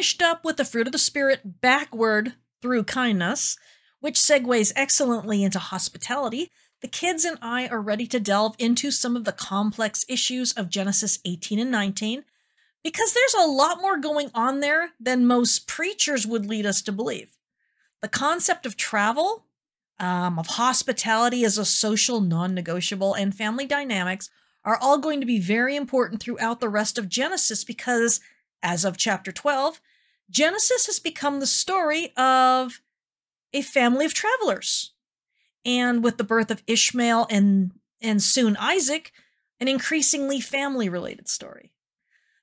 finished up with the fruit of the Spirit backward through kindness, which segues excellently into hospitality, the kids and I are ready to delve into some of the complex issues of Genesis 18 and 19 because there's a lot more going on there than most preachers would lead us to believe. The concept of travel, um, of hospitality as a social non negotiable, and family dynamics are all going to be very important throughout the rest of Genesis because, as of chapter 12, Genesis has become the story of a family of travelers. And with the birth of Ishmael and, and soon Isaac, an increasingly family related story.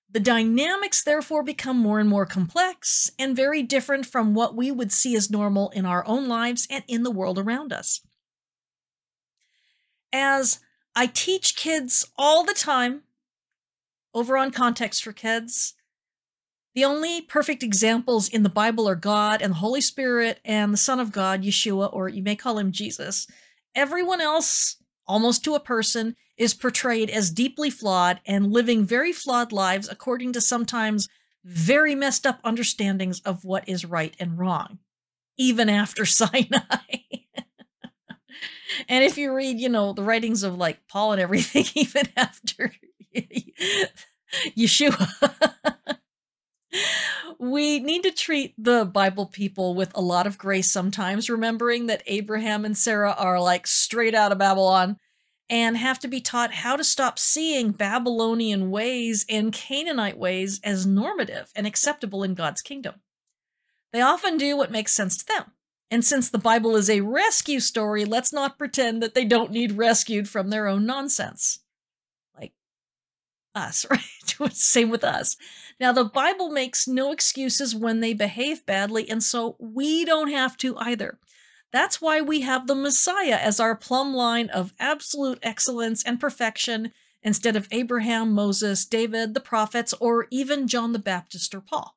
The dynamics therefore become more and more complex and very different from what we would see as normal in our own lives and in the world around us. As I teach kids all the time over on Context for Kids, the only perfect examples in the Bible are God and the Holy Spirit and the Son of God, Yeshua, or you may call him Jesus. Everyone else, almost to a person, is portrayed as deeply flawed and living very flawed lives according to sometimes very messed up understandings of what is right and wrong, even after Sinai. and if you read, you know, the writings of like Paul and everything, even after Yeshua we need to treat the Bible people with a lot of grace sometimes, remembering that Abraham and Sarah are like straight out of Babylon and have to be taught how to stop seeing Babylonian ways and Canaanite ways as normative and acceptable in God's kingdom. They often do what makes sense to them. And since the Bible is a rescue story, let's not pretend that they don't need rescued from their own nonsense Like us, right? Same with us. Now, the Bible makes no excuses when they behave badly, and so we don't have to either. That's why we have the Messiah as our plumb line of absolute excellence and perfection instead of Abraham, Moses, David, the prophets, or even John the Baptist or Paul.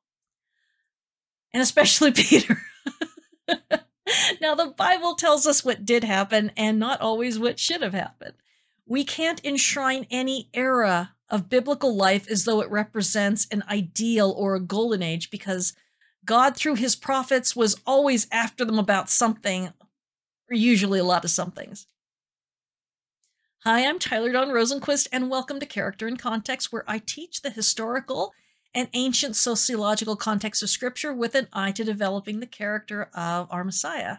And especially Peter. now, the Bible tells us what did happen and not always what should have happened. We can't enshrine any era of biblical life as though it represents an ideal or a golden age because God, through his prophets, was always after them about something, or usually a lot of somethings. Hi, I'm Tyler Dawn Rosenquist, and welcome to Character in Context, where I teach the historical and ancient sociological context of Scripture with an eye to developing the character of our Messiah.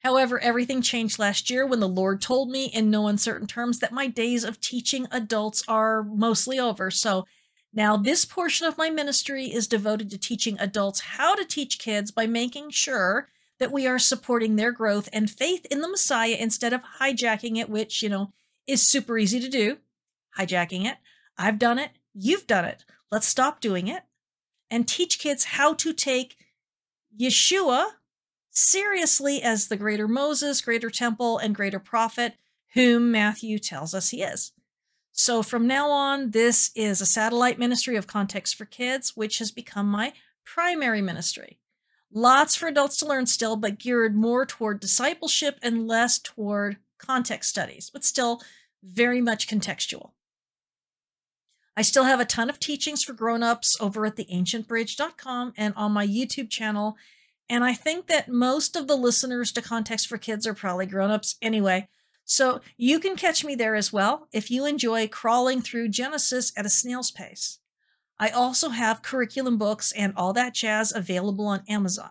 However, everything changed last year when the Lord told me in no uncertain terms that my days of teaching adults are mostly over. So now this portion of my ministry is devoted to teaching adults how to teach kids by making sure that we are supporting their growth and faith in the Messiah instead of hijacking it, which, you know, is super easy to do. Hijacking it. I've done it. You've done it. Let's stop doing it and teach kids how to take Yeshua seriously as the greater Moses, greater temple, and greater prophet, whom Matthew tells us he is. So from now on, this is a satellite ministry of Context for Kids, which has become my primary ministry. Lots for adults to learn still, but geared more toward discipleship and less toward context studies, but still very much contextual. I still have a ton of teachings for grown-ups over at theancientbridge.com and on my YouTube channel and I think that most of the listeners to Context for Kids are probably grown-ups anyway. So you can catch me there as well if you enjoy crawling through Genesis at a snail's pace. I also have curriculum books and all that jazz available on Amazon.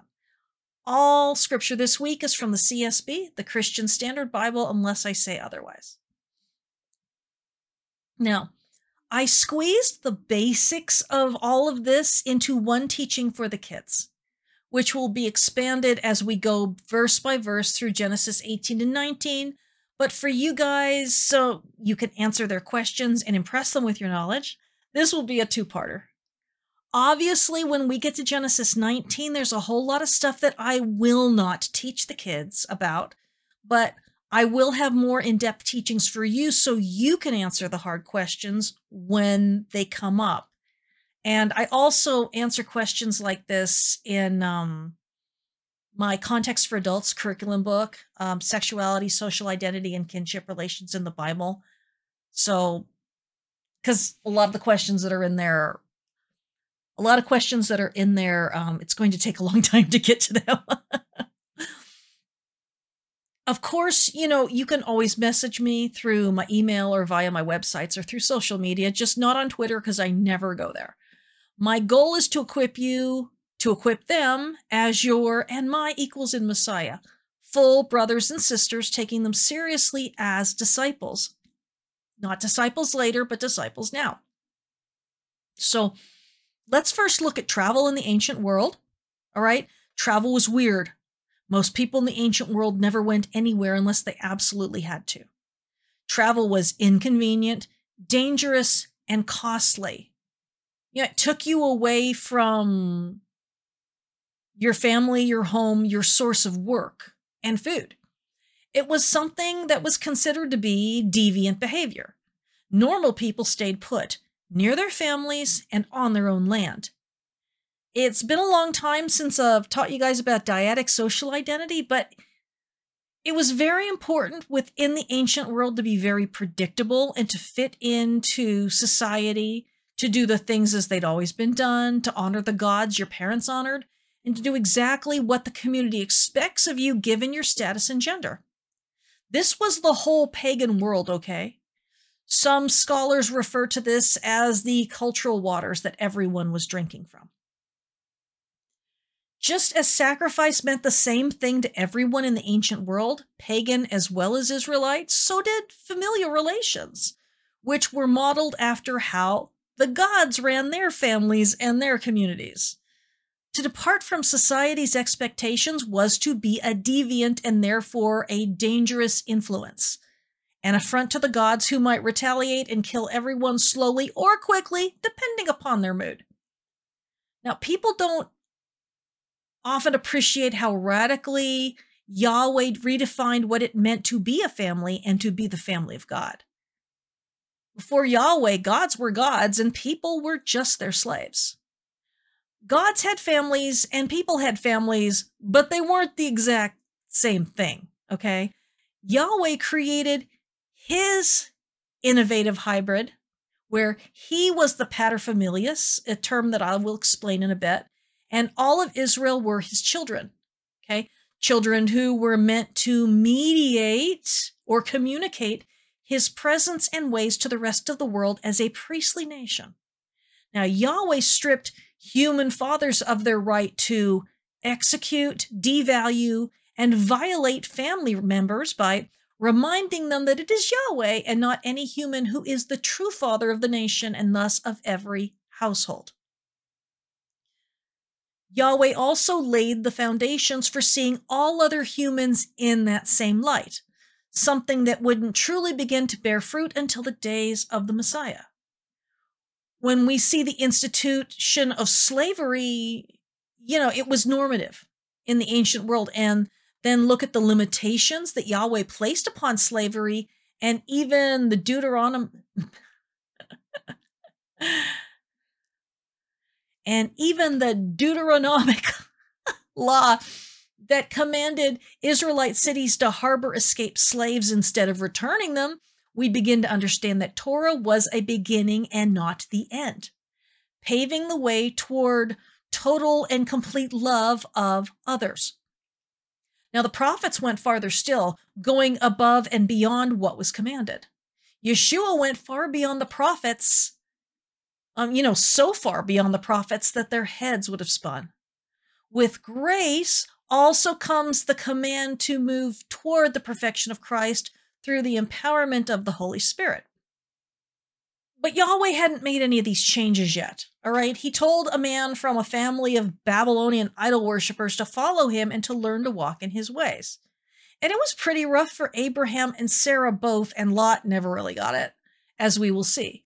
All scripture this week is from the CSB, the Christian Standard Bible, unless I say otherwise. Now, I squeezed the basics of all of this into one teaching for the kids which will be expanded as we go verse by verse through Genesis 18 and 19. But for you guys, so you can answer their questions and impress them with your knowledge, this will be a two parter. Obviously, when we get to Genesis 19, there's a whole lot of stuff that I will not teach the kids about, but I will have more in depth teachings for you so you can answer the hard questions when they come up. And I also answer questions like this in um, my Context for Adults curriculum book, um, Sexuality, Social Identity, and Kinship Relations in the Bible. So, because a lot of the questions that are in there, a lot of questions that are in there. Um, it's going to take a long time to get to them. of course, you know, you can always message me through my email or via my websites or through social media, just not on Twitter because I never go there. My goal is to equip you, to equip them as your and my equals in Messiah, full brothers and sisters, taking them seriously as disciples. Not disciples later, but disciples now. So let's first look at travel in the ancient world. All right. Travel was weird. Most people in the ancient world never went anywhere unless they absolutely had to. Travel was inconvenient, dangerous, and costly. You know, it took you away from your family, your home, your source of work and food. It was something that was considered to be deviant behavior. Normal people stayed put, near their families and on their own land. It's been a long time since I've taught you guys about dyadic social identity, but it was very important within the ancient world to be very predictable and to fit into society, to do the things as they'd always been done, to honor the gods your parents honored, and to do exactly what the community expects of you given your status and gender. This was the whole pagan world, okay? Some scholars refer to this as the cultural waters that everyone was drinking from. Just as sacrifice meant the same thing to everyone in the ancient world, pagan as well as Israelite, so did familial relations, which were modeled after how the gods ran their families and their communities. To depart from society's expectations was to be a deviant and therefore a dangerous influence an affront to the gods who might retaliate and kill everyone slowly or quickly, depending upon their mood. Now, people don't often appreciate how radically Yahweh redefined what it meant to be a family and to be the family of God. Before Yahweh, gods were gods and people were just their slaves. Gods had families and people had families, but they weren't the exact same thing, okay? Yahweh created his innovative hybrid, where he was the paterfamilias, a term that I will explain in a bit, and all of Israel were his children. Okay, children who were meant to mediate or communicate his presence and ways to the rest of the world as a priestly nation. Now, Yahweh stripped human fathers of their right to execute, devalue, and violate family members by reminding them that it is Yahweh and not any human who is the true father of the nation and thus of every household. Yahweh also laid the foundations for seeing all other humans in that same light, something that wouldn't truly begin to bear fruit until the days of the Messiah. When we see the institution of slavery, you know, it was normative in the ancient world, and then look at the limitations that Yahweh placed upon slavery and even the Deuteronomy. and even the Deuteronomic law that commanded Israelite cities to harbor escaped slaves instead of returning them, we begin to understand that Torah was a beginning and not the end, paving the way toward total and complete love of others. Now, the prophets went farther still, going above and beyond what was commanded. Yeshua went far beyond the prophets, um, you know, so far beyond the prophets that their heads would have spun. With grace also comes the command to move toward the perfection of Christ through the empowerment of the Holy Spirit. But Yahweh hadn't made any of these changes yet. All right. He told a man from a family of Babylonian idol worshippers to follow him and to learn to walk in his ways. And it was pretty rough for Abraham and Sarah both, and Lot never really got it, as we will see.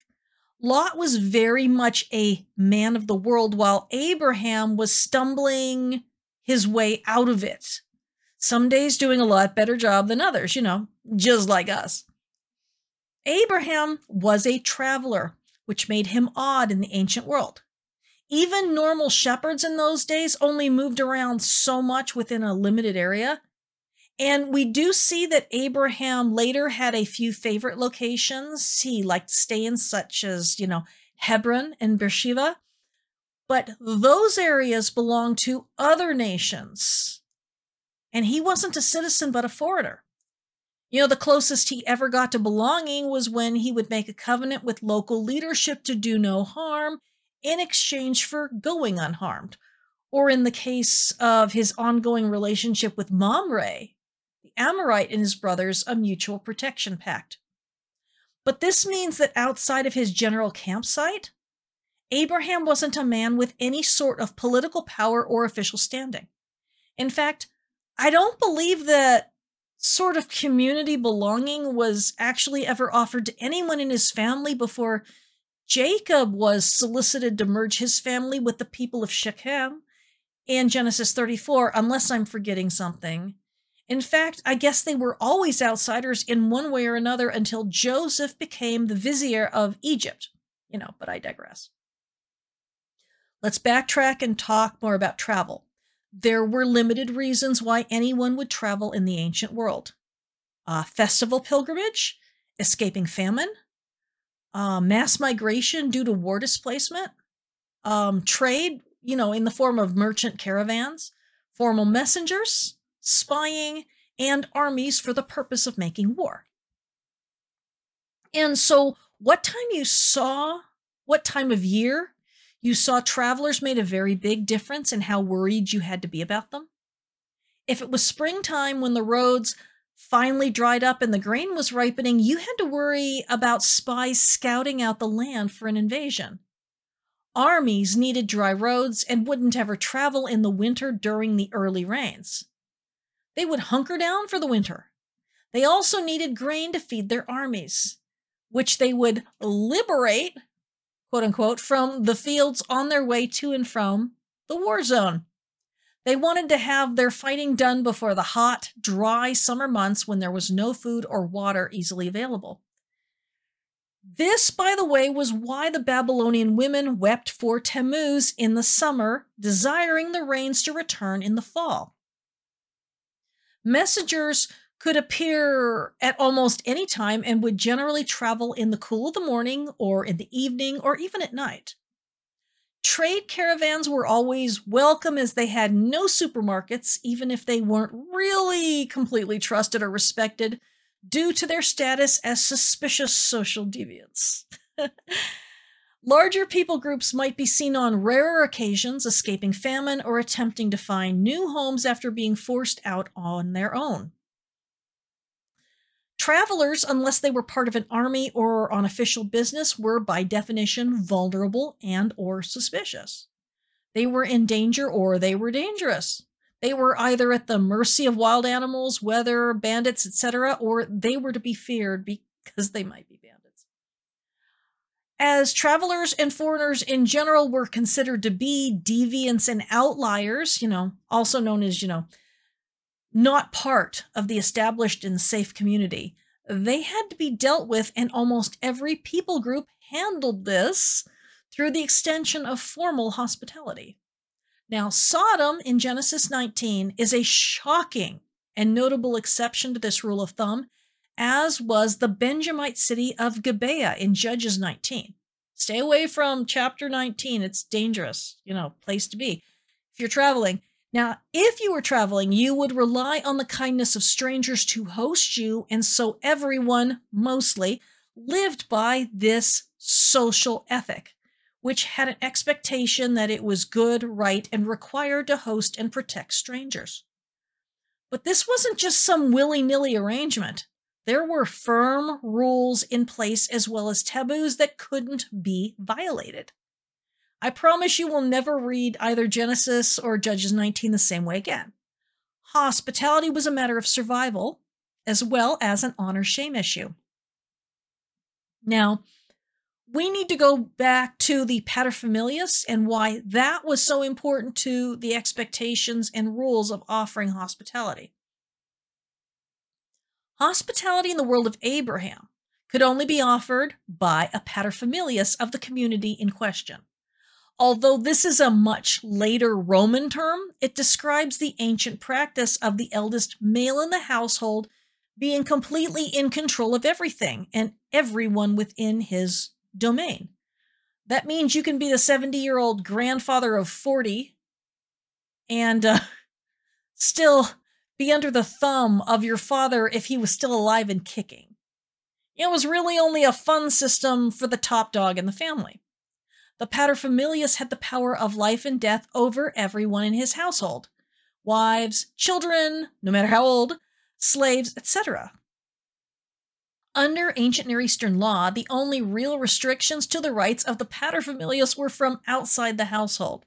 Lot was very much a man of the world, while Abraham was stumbling his way out of it. Some days doing a lot better job than others, you know, just like us. Abraham was a traveler, which made him odd in the ancient world. Even normal shepherds in those days only moved around so much within a limited area. And we do see that Abraham later had a few favorite locations he liked to stay in, such as, you know, Hebron and Beersheba. But those areas belonged to other nations. And he wasn't a citizen, but a foreigner. You know, the closest he ever got to belonging was when he would make a covenant with local leadership to do no harm in exchange for going unharmed. Or in the case of his ongoing relationship with Mamre, the Amorite and his brothers, a mutual protection pact. But this means that outside of his general campsite, Abraham wasn't a man with any sort of political power or official standing. In fact, I don't believe that sort of community belonging was actually ever offered to anyone in his family before Jacob was solicited to merge his family with the people of Shechem in Genesis 34, unless I'm forgetting something. In fact, I guess they were always outsiders in one way or another until Joseph became the vizier of Egypt. You know, but I digress. Let's backtrack and talk more about travel. There were limited reasons why anyone would travel in the ancient world uh, festival pilgrimage, escaping famine, uh, mass migration due to war displacement, um, trade, you know, in the form of merchant caravans, formal messengers, spying, and armies for the purpose of making war. And so, what time you saw, what time of year you saw travelers made a very big difference in how worried you had to be about them. If it was springtime when the roads finally dried up and the grain was ripening, you had to worry about spies scouting out the land for an invasion. Armies needed dry roads and wouldn't ever travel in the winter during the early rains. They would hunker down for the winter. They also needed grain to feed their armies, which they would liberate, quote unquote, from the fields on their way to and from the war zone. They wanted to have their fighting done before the hot, dry summer months when there was no food or water easily available. This, by the way, was why the Babylonian women wept for Tammuz in the summer, desiring the rains to return in the fall. Messengers could appear at almost any time and would generally travel in the cool of the morning or in the evening or even at night. Trade caravans were always welcome as they had no supermarkets, even if they weren't really completely trusted or respected due to their status as suspicious social deviants. Larger people groups might be seen on rarer occasions, escaping famine or attempting to find new homes after being forced out on their own. Travelers, unless they were part of an army or on official business, were by definition vulnerable and or suspicious. They were in danger or they were dangerous. They were either at the mercy of wild animals, weather, bandits, etc., or they were to be feared because they might be bandits. As travelers and foreigners in general were considered to be deviants and outliers, you know, also known as, you know, not part of the established and safe community. They had to be dealt with, and almost every people group handled this through the extension of formal hospitality. Now, Sodom in Genesis 19 is a shocking and notable exception to this rule of thumb, as was the Benjamite city of Gibeah in Judges 19. Stay away from chapter 19. It's dangerous, you know, place to be if you're traveling. Now, if you were traveling, you would rely on the kindness of strangers to host you, and so everyone, mostly, lived by this social ethic, which had an expectation that it was good, right, and required to host and protect strangers. But this wasn't just some willy nilly arrangement. There were firm rules in place as well as taboos that couldn't be violated. I promise you will never read either Genesis or Judges 19 the same way again. Hospitality was a matter of survival as well as an honor shame issue. Now, we need to go back to the paterfamilias and why that was so important to the expectations and rules of offering hospitality. Hospitality in the world of Abraham could only be offered by a paterfamilias of the community in question. Although this is a much later Roman term, it describes the ancient practice of the eldest male in the household being completely in control of everything and everyone within his domain. That means you can be the 70 year old grandfather of 40 and uh, still be under the thumb of your father if he was still alive and kicking. It was really only a fun system for the top dog in the family. The paterfamilias had the power of life and death over everyone in his household wives, children, no matter how old, slaves, etc. Under ancient Near Eastern law, the only real restrictions to the rights of the paterfamilias were from outside the household.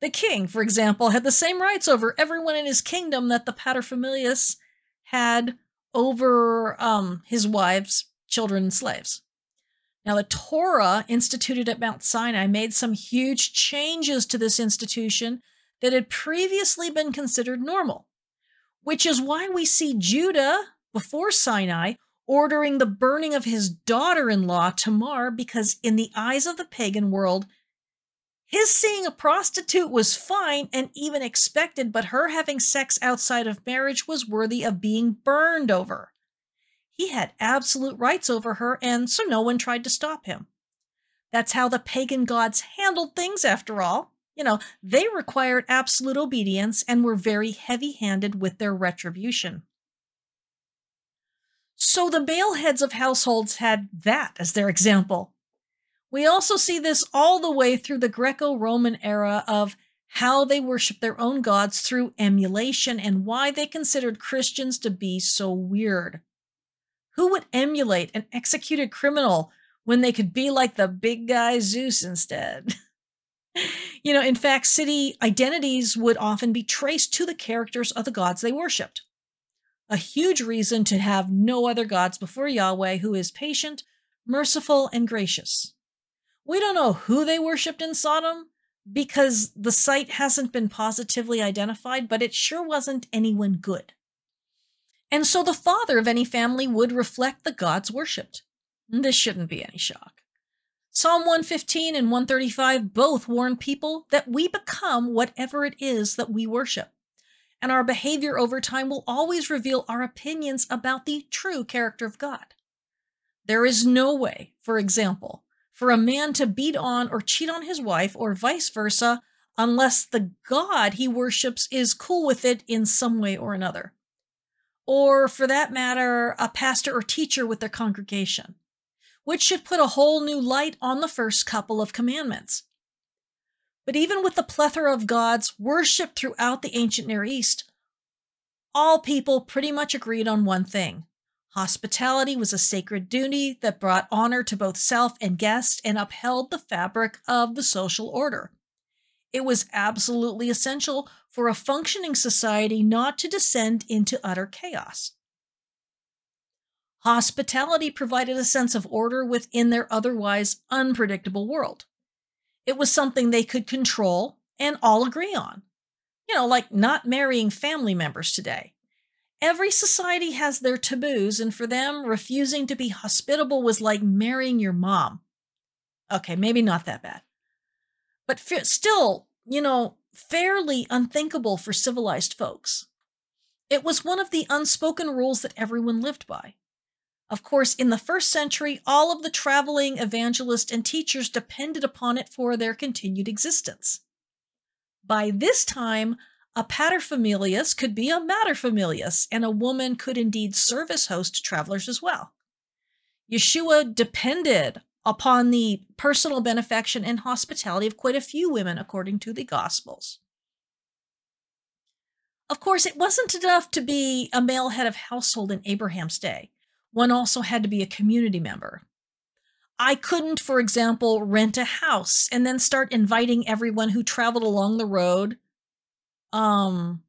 The king, for example, had the same rights over everyone in his kingdom that the paterfamilias had over um, his wives, children, and slaves. Now, the Torah instituted at Mount Sinai made some huge changes to this institution that had previously been considered normal, which is why we see Judah before Sinai ordering the burning of his daughter in law, Tamar, because in the eyes of the pagan world, his seeing a prostitute was fine and even expected, but her having sex outside of marriage was worthy of being burned over. He had absolute rights over her, and so no one tried to stop him. That's how the pagan gods handled things, after all. You know, they required absolute obedience and were very heavy handed with their retribution. So the male heads of households had that as their example. We also see this all the way through the Greco Roman era of how they worshiped their own gods through emulation and why they considered Christians to be so weird. Who would emulate an executed criminal when they could be like the big guy Zeus instead? you know, in fact, city identities would often be traced to the characters of the gods they worshiped. A huge reason to have no other gods before Yahweh, who is patient, merciful, and gracious. We don't know who they worshipped in Sodom because the site hasn't been positively identified, but it sure wasn't anyone good. And so the father of any family would reflect the gods worshipped. This shouldn't be any shock. Psalm 115 and 135 both warn people that we become whatever it is that we worship. And our behavior over time will always reveal our opinions about the true character of God. There is no way, for example, for a man to beat on or cheat on his wife or vice versa unless the God he worships is cool with it in some way or another or for that matter, a pastor or teacher with their congregation, which should put a whole new light on the first couple of commandments. But even with the plethora of gods worshipped throughout the ancient Near East, all people pretty much agreed on one thing. Hospitality was a sacred duty that brought honor to both self and guest and upheld the fabric of the social order. It was absolutely essential for a functioning society not to descend into utter chaos. Hospitality provided a sense of order within their otherwise unpredictable world. It was something they could control and all agree on. You know, like not marrying family members today. Every society has their taboos, and for them, refusing to be hospitable was like marrying your mom. Okay, maybe not that bad. But still, you know, fairly unthinkable for civilized folks. It was one of the unspoken rules that everyone lived by. Of course, in the first century, all of the traveling evangelists and teachers depended upon it for their continued existence. By this time, a paterfamilias could be a materfamilias, and a woman could indeed serve as host to travelers as well. Yeshua depended upon the personal benefaction and hospitality of quite a few women, according to the Gospels. Of course, it wasn't enough to be a male head of household in Abraham's day. One also had to be a community member. I couldn't, for example, rent a house and then start inviting everyone who traveled along the road um,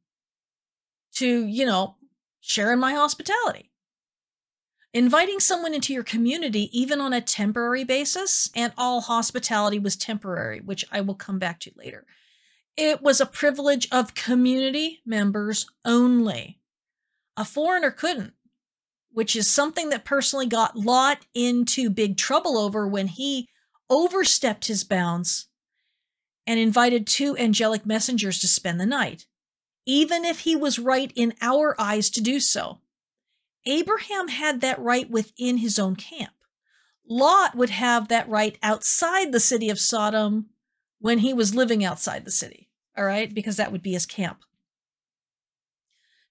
to, you know, share in my hospitality. Inviting someone into your community, even on a temporary basis, and all hospitality was temporary, which I will come back to later. It was a privilege of community members only. A foreigner couldn't, which is something that personally got Lot into big trouble over when he overstepped his bounds and invited two angelic messengers to spend the night, even if he was right in our eyes to do so. Abraham had that right within his own camp. Lot would have that right outside the city of Sodom when he was living outside the city, all right, because that would be his camp.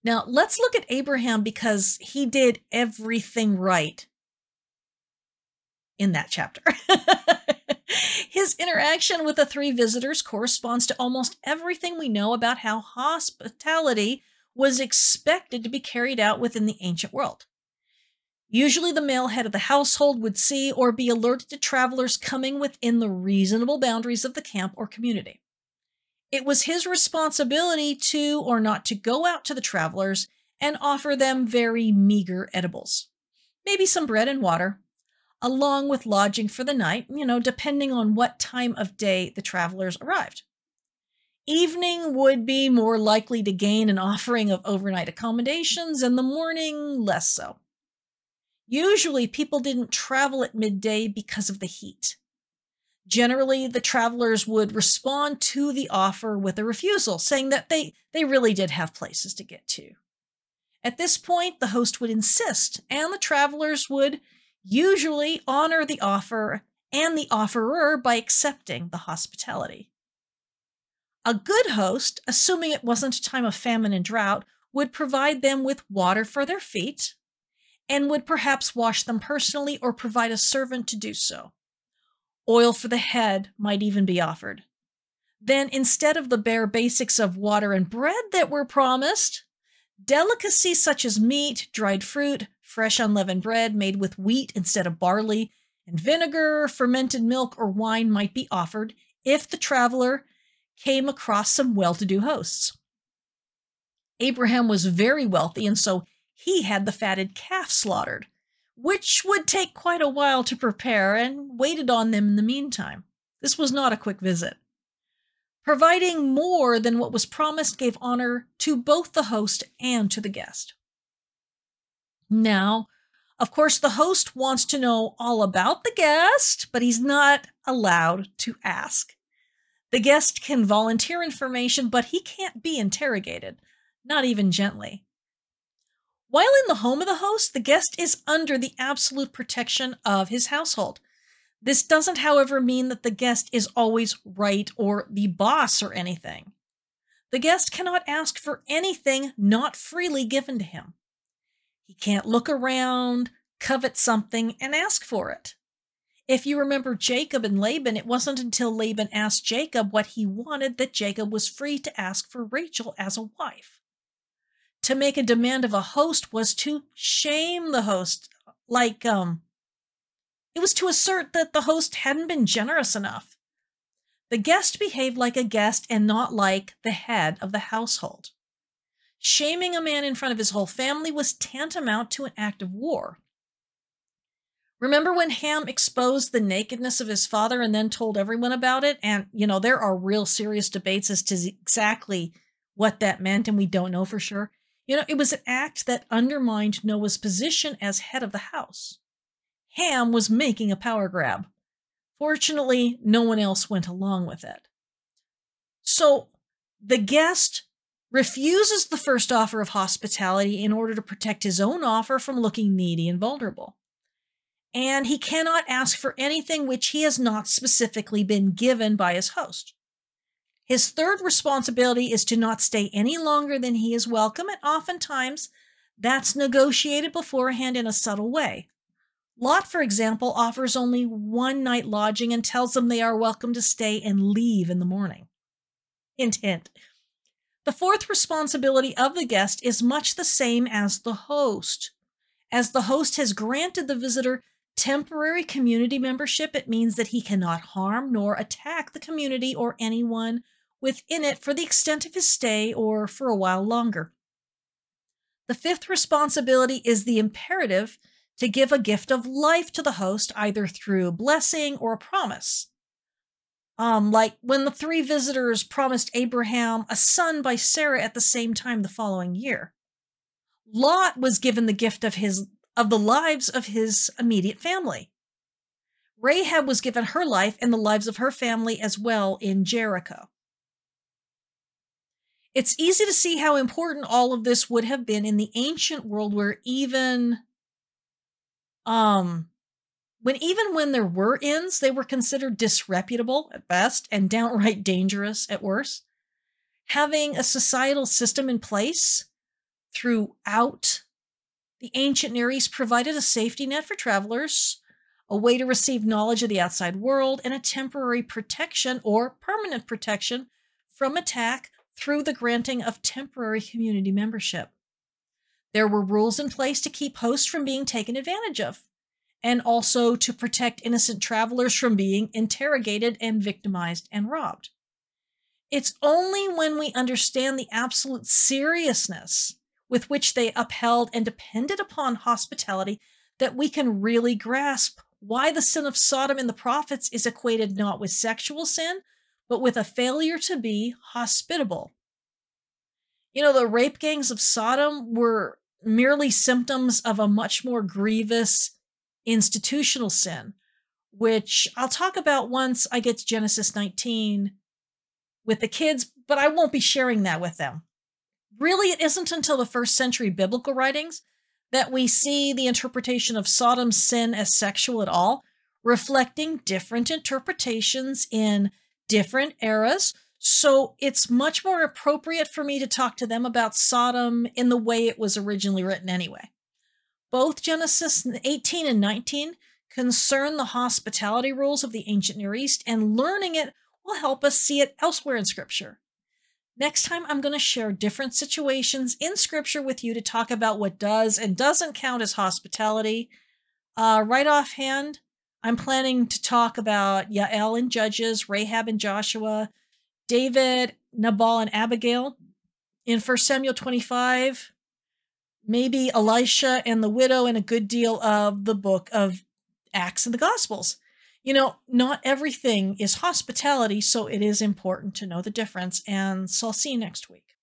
Now, let's look at Abraham because he did everything right in that chapter. His interaction with the three visitors corresponds to almost everything we know about how hospitality was expected to be carried out within the ancient world. Usually, the male head of the household would see or be alerted to travelers coming within the reasonable boundaries of the camp or community. It was his responsibility to or not to go out to the travelers and offer them very meager edibles. Maybe some bread and water, along with lodging for the night, you know, depending on what time of day the travelers arrived. Evening would be more likely to gain an offering of overnight accommodations, and the morning less so. Usually, people didn't travel at midday because of the heat. Generally, the travelers would respond to the offer with a refusal, saying that they, they really did have places to get to. At this point, the host would insist, and the travelers would usually honor the offer and the offerer by accepting the hospitality. A good host, assuming it wasn't a time of famine and drought, would provide them with water for their feet and would perhaps wash them personally or provide a servant to do so. Oil for the head might even be offered. Then, instead of the bare basics of water and bread that were promised, delicacies such as meat, dried fruit, fresh unleavened bread made with wheat instead of barley, and vinegar, fermented milk, or wine might be offered if the traveler came across some well to do hosts. Abraham was very wealthy, and so he had the fatted calf slaughtered which would take quite a while to prepare and waited on them in the meantime. This was not a quick visit. Providing more than what was promised gave honor to both the host and to the guest. Now, of course, the host wants to know all about the guest, but he's not allowed to ask. The guest can volunteer information, but he can't be interrogated, not even gently. While in the home of the host, the guest is under the absolute protection of his household. This doesn't, however, mean that the guest is always right or the boss or anything. The guest cannot ask for anything not freely given to him. He can't look around, covet something, and ask for it. If you remember Jacob and Laban, it wasn't until Laban asked Jacob what he wanted that Jacob was free to ask for Rachel as a wife. To make a demand of a host was to shame the host like um it was to assert that the host hadn't been generous enough. The guest behaved like a guest and not like the head of the household. Shaming a man in front of his whole family was tantamount to an act of war remember when ham exposed the nakedness of his father and then told everyone about it and you know there are real serious debates as to exactly what that meant and we don't know for sure you know, it was an act that undermined Noah's position as head of the house. Ham was making a power grab. Fortunately, no one else went along with it. So the guest refuses the first offer of hospitality in order to protect his own offer from looking needy and vulnerable. And he cannot ask for anything which he has not specifically been given by his host. His third responsibility is to not stay any longer than he is welcome, and oftentimes that's negotiated beforehand in a subtle way. Lot, for example, offers only one night lodging and tells them they are welcome to stay and leave in the morning. Hint, hint. The fourth responsibility of the guest is much the same as the host. As the host has granted the visitor temporary community membership, it means that he cannot harm nor attack the community or anyone within it for the extent of his stay or for a while longer. The fifth responsibility is the imperative to give a gift of life to the host, either through blessing or a promise. Um, like when the three visitors promised Abraham a son by Sarah at the same time the following year. Lot was given the gift of his of the lives of his immediate family. Rahab was given her life and the lives of her family as well in Jericho. It's easy to see how important all of this would have been in the ancient world where even um when even when there were inns, they were considered disreputable at best and downright dangerous at worst. Having a societal system in place throughout the ancient Near East provided a safety net for travelers, a way to receive knowledge of the outside world, and a temporary protection or permanent protection from attack through the granting of temporary community membership. There were rules in place to keep hosts from being taken advantage of, and also to protect innocent travelers from being interrogated and victimized and robbed. It's only when we understand the absolute seriousness with which they upheld and depended upon hospitality that we can really grasp why the sin of Sodom in the prophets is equated not with sexual sin, but with a failure to be hospitable. You know, the rape gangs of Sodom were merely symptoms of a much more grievous institutional sin, which I'll talk about once I get to Genesis 19 with the kids, but I won't be sharing that with them. Really, it isn't until the first century biblical writings that we see the interpretation of Sodom's sin as sexual at all, reflecting different interpretations in different eras. So it's much more appropriate for me to talk to them about Sodom in the way it was originally written anyway. Both Genesis 18 and 19 concern the hospitality rules of the ancient Near East, and learning it will help us see it elsewhere in Scripture. Next time, I'm going to share different situations in Scripture with you to talk about what does and doesn't count as hospitality. Uh, right offhand, I'm planning to talk about Yael and Judges, Rahab and Joshua, David, Nabal, and Abigail. In 1 Samuel 25, maybe Elisha and the widow, and a good deal of the book of Acts and the Gospels you know, not everything is hospitality, so it is important to know the difference. And so I'll see you next week.